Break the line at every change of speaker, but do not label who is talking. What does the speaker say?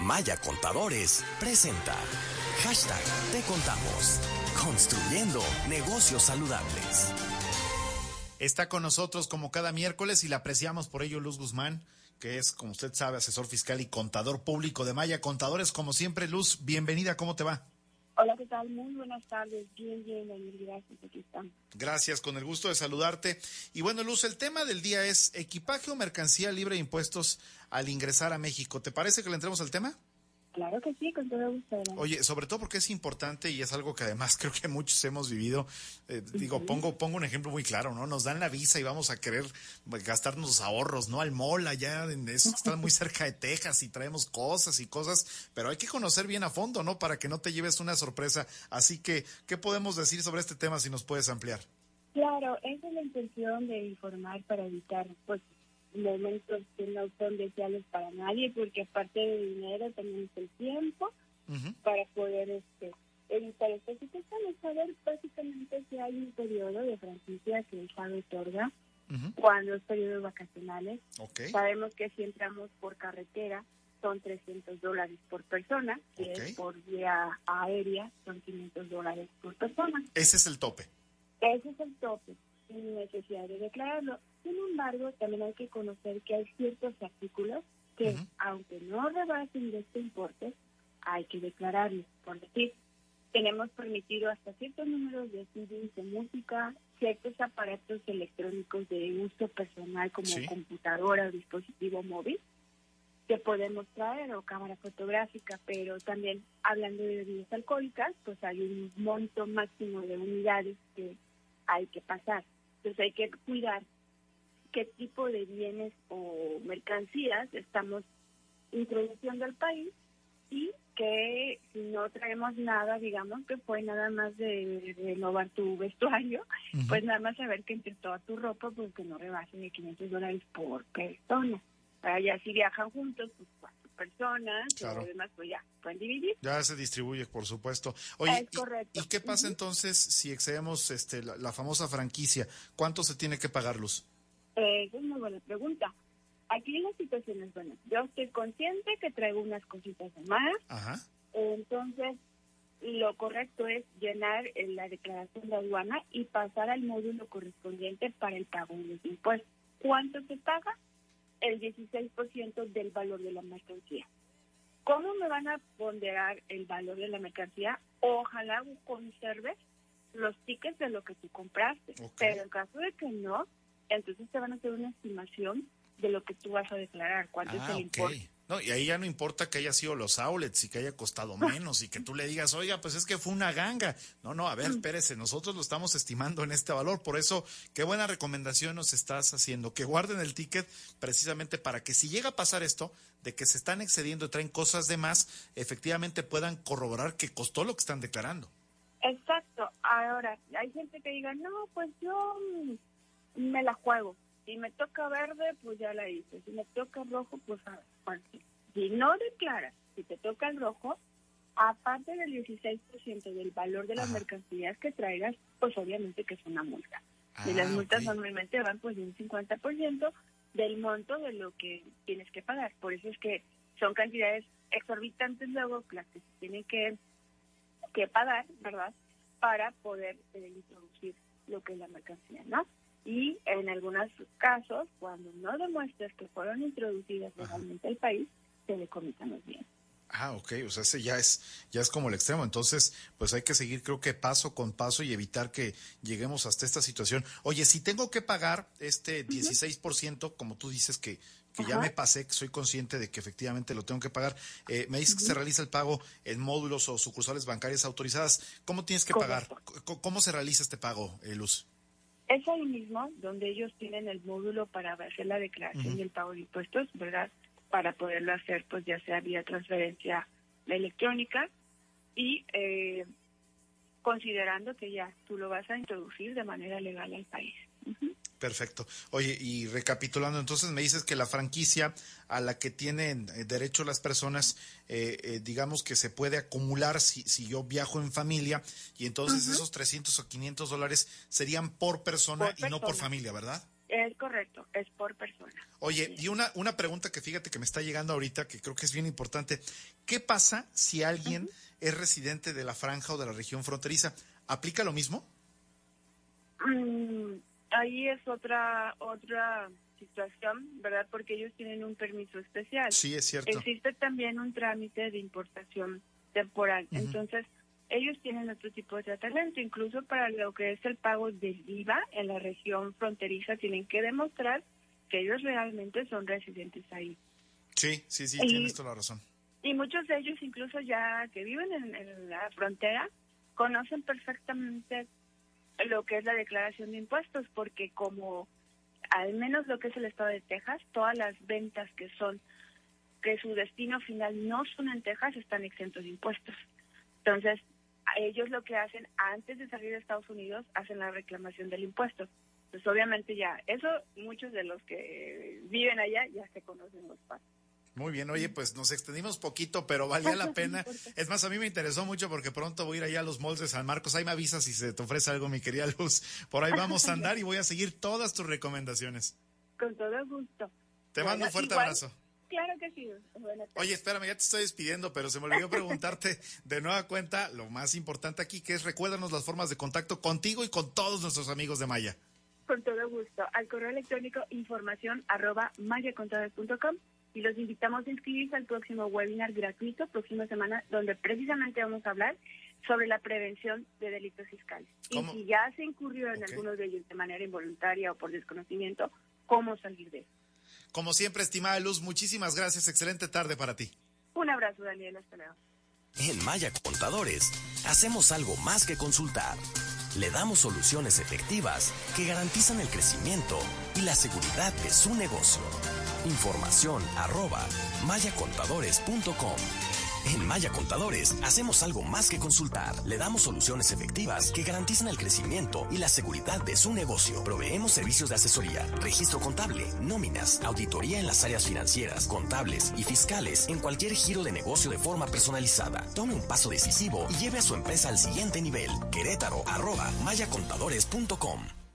Maya Contadores presenta Hashtag Te Contamos. Construyendo negocios saludables.
Está con nosotros como cada miércoles y la apreciamos por ello Luz Guzmán, que es, como usted sabe, asesor fiscal y contador público de Maya Contadores. Como siempre, Luz, bienvenida, ¿cómo te va?
Muy buenas tardes. Bien, bien, gracias. Aquí estamos.
Gracias, con el gusto de saludarte. Y bueno, Luz, el tema del día es equipaje o mercancía libre de impuestos al ingresar a México. ¿Te parece que le entremos al tema?
Claro que sí, con todo gusto.
Oye, sobre todo porque es importante y es algo que además creo que muchos hemos vivido. Eh, digo, pongo pongo un ejemplo muy claro, ¿no? Nos dan la visa y vamos a querer gastarnos los ahorros, ¿no? Al mall allá, eso está muy cerca de Texas y traemos cosas y cosas, pero hay que conocer bien a fondo, ¿no? Para que no te lleves una sorpresa. Así que, ¿qué podemos decir sobre este tema si nos puedes ampliar?
Claro, esa es la intención de informar para evitar, pues, momentos que no son deseables para nadie, porque aparte de dinero tenemos el tiempo para poder este, evitar estas situaciones. Saber básicamente si hay un periodo de franquicia que el Estado otorga cuando es periodos vacacionales. Sabemos que si entramos por carretera son 300 dólares por persona, que es por vía aérea son 500 dólares por persona.
Ese es el tope.
Ese es el tope sin necesidad de declararlo. Sin embargo, también hay que conocer que hay ciertos artículos que, aunque no rebasen de este importe, hay que declararlos. Por decir, tenemos permitido hasta ciertos números de CDs de música, ciertos aparatos electrónicos de uso personal como computadora o dispositivo móvil que podemos traer o cámara fotográfica, pero también hablando de bebidas alcohólicas, pues hay un monto máximo de unidades que hay que pasar. Entonces hay que cuidar qué tipo de bienes o mercancías estamos introduciendo al país y que si no traemos nada, digamos que fue nada más de renovar tu vestuario, pues nada más saber que entre toda tu ropa, pues que no rebasen de 500 dólares por persona. Para ya si viajan juntos, pues personas, claro. y demás, pues ya, pueden dividir.
Ya se distribuye, por supuesto. Oye, ¿y, qué pasa entonces si excedemos este, la, famosa franquicia? ¿Cuánto se tiene que pagar, Luz?
Eh, esa es una buena pregunta. Aquí la situación es buena. Yo estoy consciente que traigo unas cositas de más. Ajá. Entonces, lo correcto es llenar la declaración de aduana y pasar al módulo correspondiente para el pago de los impuestos. ¿Cuánto se paga? El 16% del valor de la mercancía. ¿Cómo me van a ponderar el valor de la mercancía? Ojalá conserves los tickets de lo que tú compraste. Pero en caso de que no, entonces te van a hacer una estimación de lo que tú vas a declarar, cuánto es el ah, importe.
No, y ahí ya no importa que haya sido los outlets y que haya costado menos y que tú le digas, oiga, pues es que fue una ganga. No, no, a ver, mm. espérese, nosotros lo estamos estimando en este valor. Por eso, qué buena recomendación nos estás haciendo, que guarden el ticket precisamente para que si llega a pasar esto, de que se están excediendo y traen cosas de más, efectivamente puedan corroborar que costó lo que están declarando.
Exacto. Ahora, hay gente que diga, no, pues yo me la juego. Si me toca verde, pues ya la hice. Si me toca rojo, pues, pues si no declaras, si te toca el rojo, aparte del 16% del valor de las mercancías que traigas, pues obviamente que es una multa. y las ah, multas normalmente van pues de un 50% del monto de lo que tienes que pagar. Por eso es que son cantidades exorbitantes luego las que se tienen que, que pagar, ¿verdad? Para poder eh, introducir lo que es la mercancía, ¿no? Y en algunos casos, cuando no demuestres que fueron introducidas legalmente al país, se le comitan los bienes.
Ah, ok, o sea, ese ya es, ya es como el extremo. Entonces, pues hay que seguir, creo que paso con paso y evitar que lleguemos hasta esta situación. Oye, si tengo que pagar este 16%, como tú dices que, que ya me pasé, que soy consciente de que efectivamente lo tengo que pagar, eh, me dices que se realiza el pago en módulos o sucursales bancarias autorizadas. ¿Cómo tienes que pagar? ¿Cómo se realiza este pago, eh, Luz?
Es ahí mismo donde ellos tienen el módulo para hacer la declaración y el pago de impuestos, ¿verdad? Para poderlo hacer, pues ya sea vía transferencia electrónica y eh, considerando que ya tú lo vas a introducir de manera legal al país.
Perfecto. Oye, y recapitulando, entonces me dices que la franquicia a la que tienen eh, derecho las personas, eh, eh, digamos que se puede acumular si, si yo viajo en familia, y entonces esos 300 o 500 dólares serían por persona, y no por familia, ¿verdad?
Es correcto. es por persona.
Oye, y una, una pregunta que fíjate que me está llegando ahorita, que creo que es bien importante. ¿Qué pasa si alguien es residente de la franja o de la región fronteriza? ¿Aplica lo mismo?
Mm, ahí es otra, otra situación, ¿verdad? Porque ellos tienen un permiso especial.
Sí, es cierto.
Existe también un trámite de importación temporal. Entonces, ellos tienen otro tipo de tratamiento, incluso para lo que es el pago del IVA en la región fronteriza, tienen que demostrar que ellos realmente son residentes ahí.
Sí, sí, sí, tienes toda la razón.
Y muchos de ellos, incluso ya que viven en, la frontera, conocen perfectamente lo que es la declaración de impuestos, porque como al menos lo que es el estado de Texas, todas las ventas que son, que su destino final no son en Texas, están exentos de impuestos. Entonces, ellos lo que hacen antes de salir de Estados Unidos hacen la reclamación del impuesto. Pues obviamente ya, eso muchos de los que viven allá ya se conocen los pasos.
Muy bien, oye, pues nos extendimos poquito, pero valía la pena. Es más, a mí me interesó mucho porque pronto voy a ir allá a los moldes de San Marcos. Ahí me avisas si se te ofrece algo, mi querida Luz. Por ahí vamos a andar y voy a seguir todas tus recomendaciones.
Con todo gusto.
Te mando un fuerte abrazo.
Claro que sí.
Oye, espérame, ya te estoy despidiendo, pero se me olvidó preguntarte de nueva cuenta lo más importante aquí, que es recuérdanos las formas de contacto contigo y con todos nuestros amigos de Maya.
Con todo gusto. Al correo electrónico información arroba mayacontadores.com y los invitamos a inscribirse al próximo webinar gratuito, próxima semana, donde precisamente vamos a hablar sobre la prevención de delitos fiscales. Y si ya se incurrió en alguno de ellos de manera involuntaria o por desconocimiento, ¿cómo salir de eso?
Como siempre, estimada Luz, muchísimas gracias. Excelente tarde para ti.
Un abrazo, Daniel. Hasta luego.
En Maya Contadores, hacemos algo más que consultar. Le damos soluciones efectivas que garantizan el crecimiento y la seguridad de su negocio. Información arroba mayacontadores.com. En Maya Contadores hacemos algo más que consultar. Le damos soluciones efectivas que garantizan el crecimiento y la seguridad de su negocio. Proveemos servicios de asesoría, registro contable, nóminas, auditoría en las áreas financieras, contables y fiscales en cualquier giro de negocio de forma personalizada. Tome un paso decisivo y lleve a su empresa al siguiente nivel. Querétaro arroba mayacontadores.com.